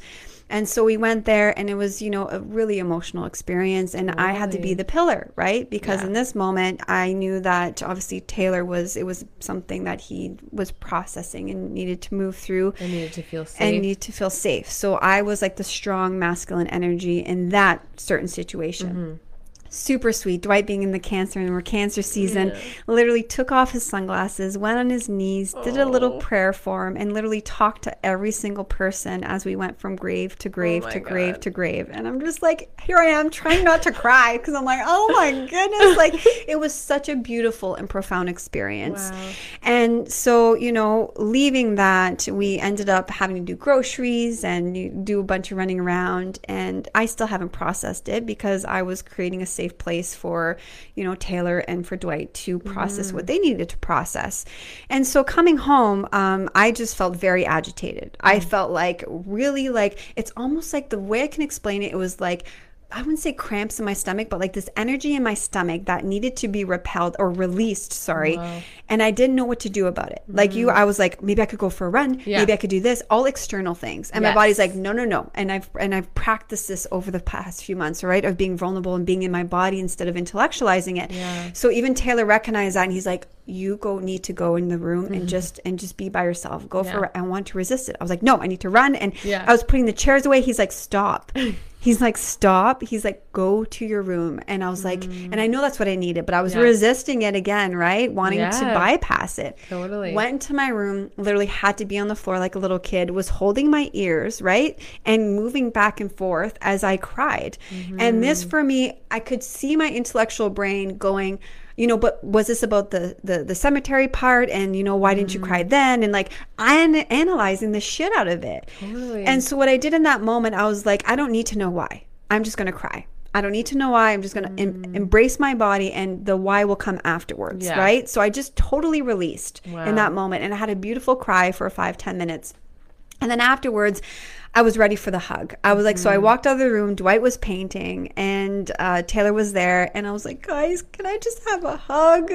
And so we went there, and it was, you know, a really emotional experience. And I had to be the pillar, right? Because Yeah. in this moment, I knew that obviously Taylor was, it was something that he was processing and needed to move through I needed to feel safe. and need to feel safe. So I was like the strong masculine energy in that certain situation. Mm-hmm. Super sweet. Dwight being in the cancer and we're cancer season, literally took off his sunglasses, went on his knees, did a little Oh. prayer for him, and literally talked to every single person as we went from grave to oh grave Oh to grave God. to grave. And I'm just like, here I am trying not to cry because I'm like, oh my goodness. Like, it was such a beautiful and profound experience. Wow. And so, you know, leaving that, we ended up having to do groceries and do a bunch of running around. And I still haven't processed it because I was creating a safe place for, you know, Taylor and for Dwight to process what they needed to process. And so coming home, um, I just felt very agitated. I felt like really like it's almost like the way I can explain it, it was like, I wouldn't say cramps in my stomach, but like this energy in my stomach that needed to be repelled or released, sorry. Wow. And I didn't know what to do about it. Like you, mm. I was like, maybe I could go for a run. Yeah. Maybe I could do this, all external things. And my body's like, no, no, no. And I've and I've practiced this over the past few months, right? Of being vulnerable and being in my body instead of intellectualizing it. Yeah. So even Taylor recognized that and he's like, you go need to go in the room and mm-hmm. just and just be by yourself. Go Yeah. for I want to resist it. I was like, no, I need to run. And Yeah. I was putting the chairs away. He's like, stop. He's like, stop. He's like, go to your room. And I was like, and I mm. know that's what I needed, but I was Yeah. resisting it again, right? Wanting to bypass it. Totally. Went into my room, literally had to be on the floor like a little kid, was holding my ears, right? And moving back and forth as I cried. And this mm-hmm. for me, I could see my intellectual brain going, you know, but was this about the the, the cemetery part? And you know, why didn't you mm-hmm. cry then? And like I'm analyzing the shit out of it. Totally. And so what I did in that moment, I was like, I don't need to know why. I'm just gonna cry. I don't need to know why. I'm just going to em- mm. embrace my body and the why will come afterwards. Yeah. Right. So I just totally released Wow. in that moment. And I had a beautiful cry for five ten minutes. And then afterwards, I was ready for the hug. I was like, so I mm-hmm. walked out of the room. Dwight was painting, and uh, Taylor was there, and I was like, guys, can I just have a hug?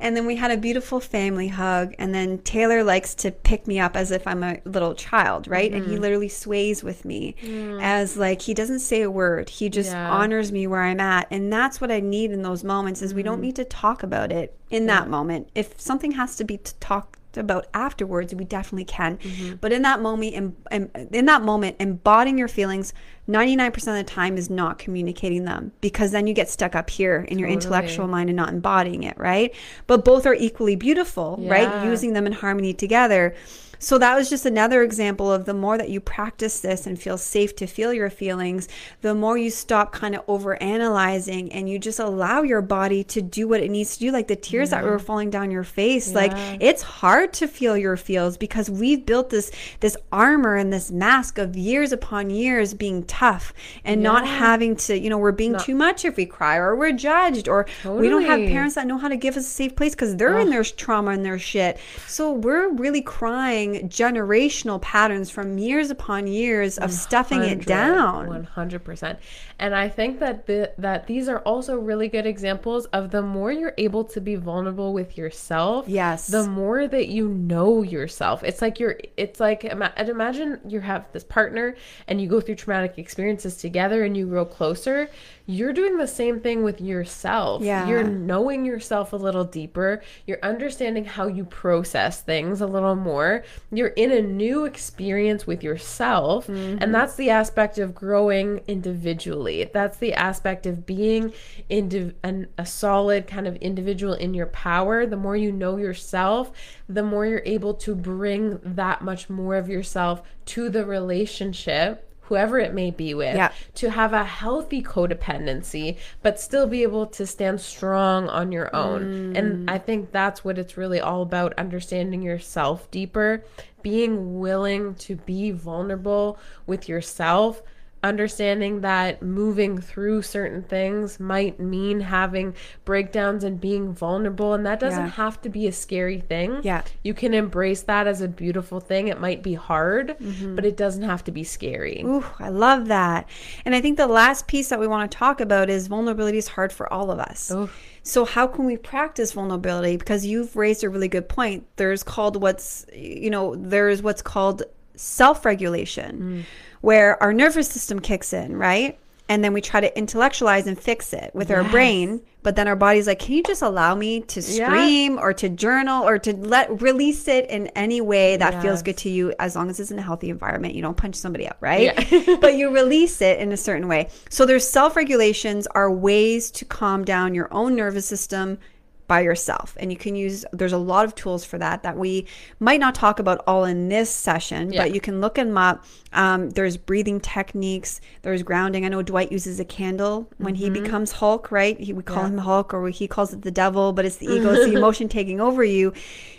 And then we had a beautiful family hug. And then Taylor likes to pick me up as if I'm a little child, right? And he mm-hmm. literally sways with me mm. as like he doesn't say a word. He just Yeah. honors me where I'm at, and that's what I need in those moments. Is we don't mm. need to talk about it in that moment. If something has to be t- talked about afterwards we definitely can. Mm-hmm. But in that moment in, in, in that moment embodying your feelings 99% of the time is not communicating them because then you get stuck up here in your intellectual mind and not embodying it right? But both are equally beautiful right? Using them in harmony together so that was just another example of the more that you practice this and feel safe to feel your feelings, the more you stop kind of over analyzing and you just allow your body to do what it needs to do. Like the tears that were mm-hmm. falling down your face. Like it's hard to feel your feels because we've built this this armor and this mask of years upon years being tough and not having to, you know, we're being too much if we cry or we're judged or we don't have parents that know how to give us a safe place because they're in their trauma and their shit. So we're really crying generational patterns from years upon years of stuffing it down. 100%. And I think that the, that these are also really good examples of the more you're able to be vulnerable with yourself, Yes. the more that you know yourself. It's like you're it's like and imagine you have this partner and you go through traumatic experiences together and you grow closer. You're doing the same thing with yourself. Yeah. You're knowing yourself a little deeper. You're understanding how you process things a little more. You're in a new experience with yourself. Mm-hmm. And that's the aspect of growing individually. That's the aspect of being indiv- an, a solid kind of individual in your power. The more you know yourself, the more you're able to bring that much more of yourself to the relationship. Whoever it may be with, Yeah. to have a healthy codependency, but still be able to stand strong on your own. Mm. And I think that's what it's really all about understanding yourself deeper, being willing to be vulnerable with yourself. Understanding that moving through certain things might mean having breakdowns and being vulnerable, and that doesn't Yeah. have to be a scary thing. Yeah. You can embrace that as a beautiful thing. It might be hard, Mm-hmm. but it doesn't have to be scary. Ooh, I love that. And I think the last piece that we want to talk about is vulnerability is hard for all of us. Oof. So how can we practice vulnerability? Because you've raised a really good point. There's called what's you know, there's what's called self-regulation where our nervous system kicks in, right? And then we try to intellectualize and fix it with our brain, but then our body's like, "Can you just allow me to Yeah. scream or to journal or to let release it in any way that feels good to you as long as it's in a healthy environment. You don't punch somebody up, right? Yeah. but you release it in a certain way. So there's self-regulations are ways to calm down your own nervous system by yourself. And you can use there's a lot of tools for that that we might not talk about all in this session, Yeah. but you can look them up. Um, there's breathing techniques, there's grounding. I know Dwight uses a candle when he becomes Hulk, right? He, we call Mm-hmm. Yeah. him Hulk or he calls it the devil, but it's the ego, it's the emotion taking over you.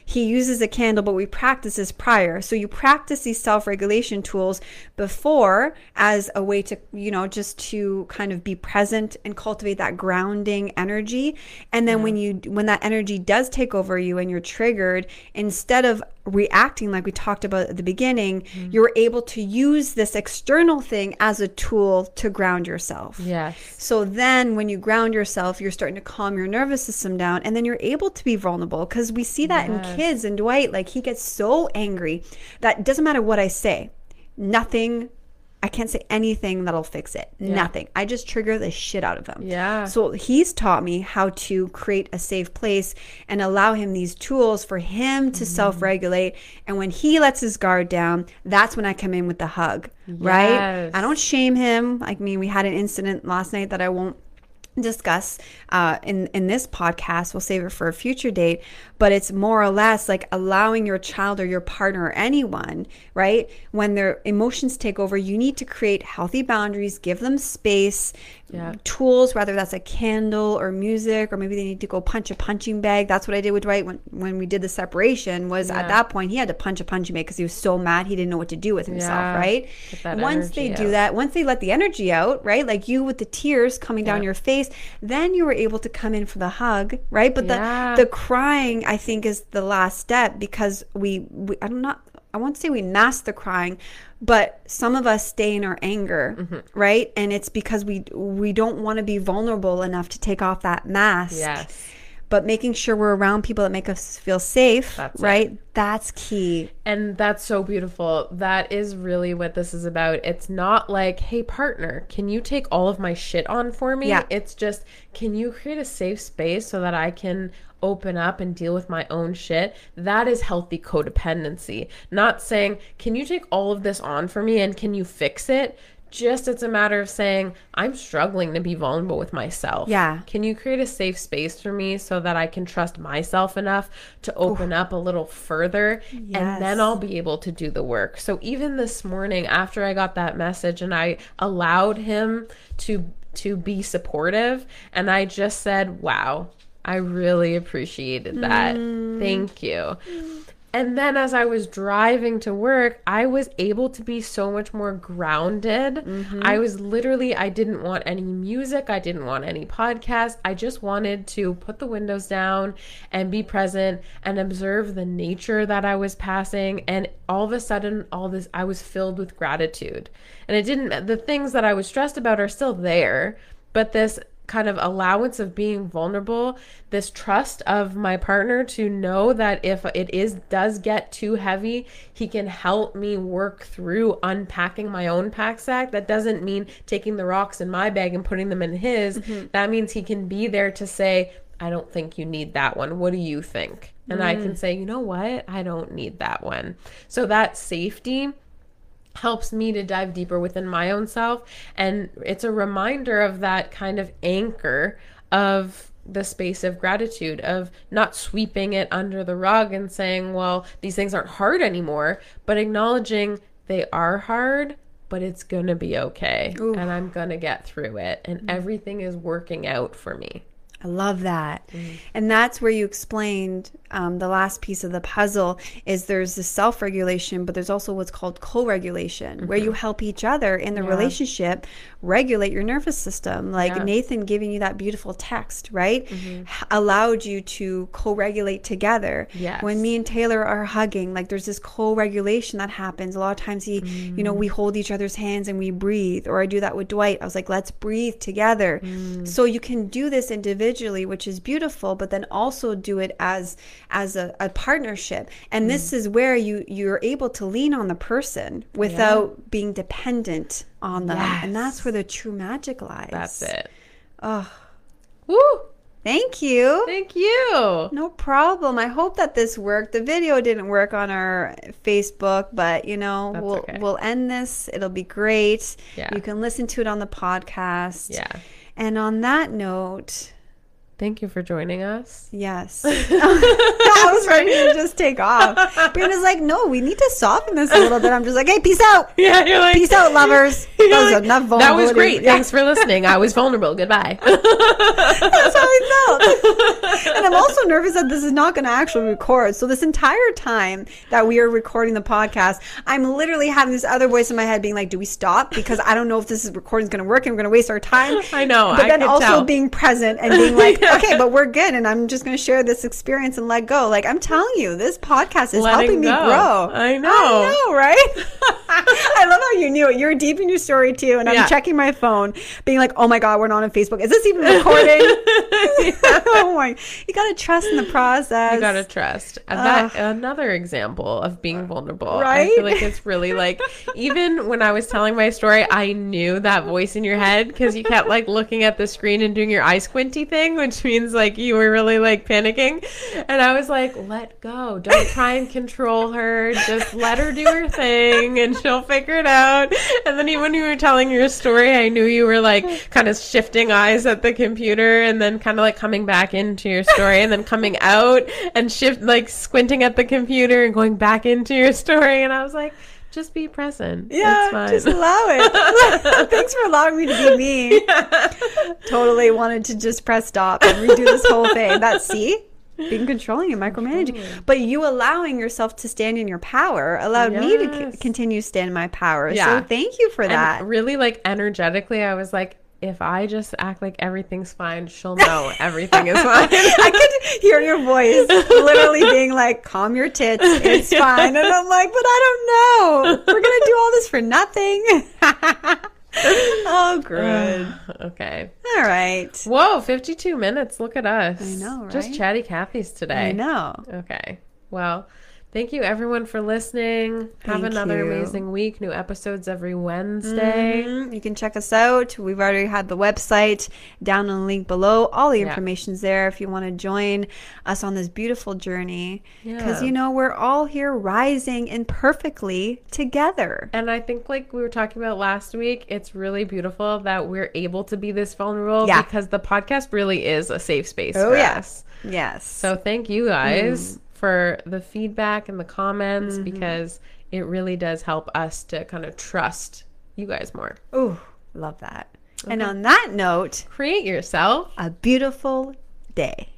He uses a candle, but we practice this prior. So you practice these self regulation tools before as a way to, you know, just to kind of be present and cultivate that grounding energy. And then when you, when that energy does take over you and you're triggered, instead of reacting like we talked about at the beginning, mm-hmm. you're able to use this external thing as a tool to ground yourself. Yes. So then when you ground yourself, you're starting to calm your nervous system down and then you're able to be vulnerable because we see that in Yes. Kids and Dwight like he gets so angry that doesn't matter what I say. Nothing I can't say anything that'll fix it. Nothing. I just trigger the shit out of him. Yeah. So he's taught me how to create a safe place and allow him these tools for him to mm-hmm. self regulate. And when he lets his guard down, that's when I come in with the hug, right? I don't shame him. Like, I mean, we had an incident last night that I won't discuss uh, in in this podcast. We'll save it for a future date. But it's more or less like allowing your child or your partner or anyone, right? When their emotions take over, you need to create healthy boundaries, give them space, Yeah. tools, whether that's a candle or music, or maybe they need to go punch a punching bag. That's what I did with Dwight when when we did the separation. Was at that point he had to punch a punching bag because he was so mad he didn't know what to do with himself, Yeah. right? Once they energy do that, once they let the energy out, right? Like you with the tears coming down your face, then you were able to come in for the hug, right? But Yeah. the the crying, I think, is the last step because we, we I'm not I won't say we mask the crying, but some of us stay in our anger, Mm-hmm. right? And it's because we we don't want to be vulnerable enough to take off that mask. Yes. But making sure we're around people that make us feel safe, That's it. right? That's key. And that's so beautiful. That is really what this is about. It's not like, hey, partner, can you take all of my shit on for me? Yeah. It's just, can you create a safe space so that I can open up and deal with my own shit? That is healthy codependency. Not saying, can you take all of this on for me and can you fix it? Just it's a matter of saying, I'm struggling to be vulnerable with myself. Yeah. Can you create a safe space for me so that I can trust myself enough to open up a little further and then I'll be able to do the work. So even this morning after I got that message and I allowed him to to be supportive and I just said, "Wow, I really appreciated that. Mm. Thank you." And then as I was driving to work, I was able to be so much more grounded. Mm-hmm. I was literally, I didn't want any music, I didn't want any podcast. I just wanted to put the windows down and be present and observe the nature that I was passing. And all of a sudden, all this, I was filled with gratitude. And it didn't, the things that I was stressed about are still there, but this kind of allowance of being vulnerable this trust of my partner to know that if it is does get too heavy he can help me work through unpacking my own pack sack. That doesn't mean taking the rocks in my bag and putting them in his. Mm-hmm. That means he can be there to say i don't think you need that one. What do you think? And i can mm. say you know what? I don't need that one. So that safety helps me to dive deeper within my own self. And it's a reminder of that kind of anchor of the space of gratitude of not sweeping it under the rug and saying well these things aren't hard anymore but acknowledging they are hard but it's going to be okay. And I'm going to get through it. And mm-hmm. everything is working out for me. I love that. Mm-hmm. And that's where you explained um, the last piece of the puzzle is there's the self regulation, but there's also what's called co regulation, where you mm-hmm. help each other in the relationship regulate your nervous system. Like Yeah. Nathan giving you that beautiful text, right? Mm-hmm. H- allowed you to co regulate together. Yes. When me and Taylor are hugging, like there's this co regulation that happens. A lot of times, he, you know, mm. we hold each other's hands and we breathe. Or I do that with Dwight. I was like, let's breathe together. Mm. So you can do this individually, which is beautiful, but then also do it as as a, a partnership. And this mm. is where you you're able to lean on the person without being dependent on them. And that's where the true magic lies. that's it Oh, woo thank you. thank you No problem. I hope that this worked. The video didn't work on our Facebook, but you know, That's we'll okay. we'll end this. It'll be great. Yeah. You can listen to it on the podcast. yeah And on that note, thank you for joining us yes. I was ready to just take off. Brianna's like, no, we need to soften this a little bit. I'm just like, hey, peace out. yeah you're like Peace out, lovers. That was like, That was great. Yeah. Thanks for listening. I was vulnerable. Goodbye. That's how I felt. and I'm also nervous that this is not going to actually record. So this entire time that we are recording the podcast, I'm literally having this other voice in my head being like, "Do we stop?" Because I don't know if this is recording is going to work and we're going to waste our time. I know, But I then also tell. being present and being like, "Okay, but we're good," and I'm just going to share this experience and let go. Like I'm telling you, this podcast is Letting helping me grow. I know. I know, right? I love how you knew it. You're deep in your story too, and I'm Yeah. checking my phone, being like, "Oh my god, we're not on Facebook. Is this even recording?" oh my! You gotta trust in the process. You gotta trust. And that another example of being vulnerable. Right? I feel like it's really like even when I was telling my story, I knew that voice in your head because you kept like looking at the screen and doing your eye squinty thing, which means like you were really like panicking. And I was like, let go. Don't try and control her. Just let her do her thing and she'll figure it out. And then even when you were telling your story, I knew you were like kind of shifting eyes at the computer and then kind of like coming back into your story and then coming out and shift like squinting at the computer and going back into your story. And I was like, just be present. Yeah, just allow it. Thanks for allowing me to be me. Totally wanted to just press stop and redo this whole thing. That's see, being controlling and micromanaging, but you allowing yourself to stand in your power allowed me to c- continue to stand in my power. Yeah. So thank you for And that. really like energetically, I was like, if I just act like everything's fine, she'll know everything is fine. I could hear your voice literally being like, calm your tits, it's fine. And I'm like, but I don't know. We're going to do all this for nothing. oh, good. okay. All right. Whoa, 52 minutes. Look at us. I know, Just chatty Cathy's today. I know. Okay. Well, thank you everyone for listening. Have Thank another you. amazing week. New episodes every Wednesday. Mhm. You can check us out. We've already had the website down in the link below. All the Yeah. information's there if you want to join us on this beautiful journey. Because, Yeah. you know, we're all here rising imperfectly together. And I think, like we were talking about last week, it's really beautiful that we're able to be this vulnerable Yeah. because the podcast really is a safe space Oh, for yeah. us. Yes. So thank you guys for the feedback and the comments Mm-hmm. because it really does help us to kind of trust you guys more. Ooh, love that. And on that note, Create yourself a beautiful day.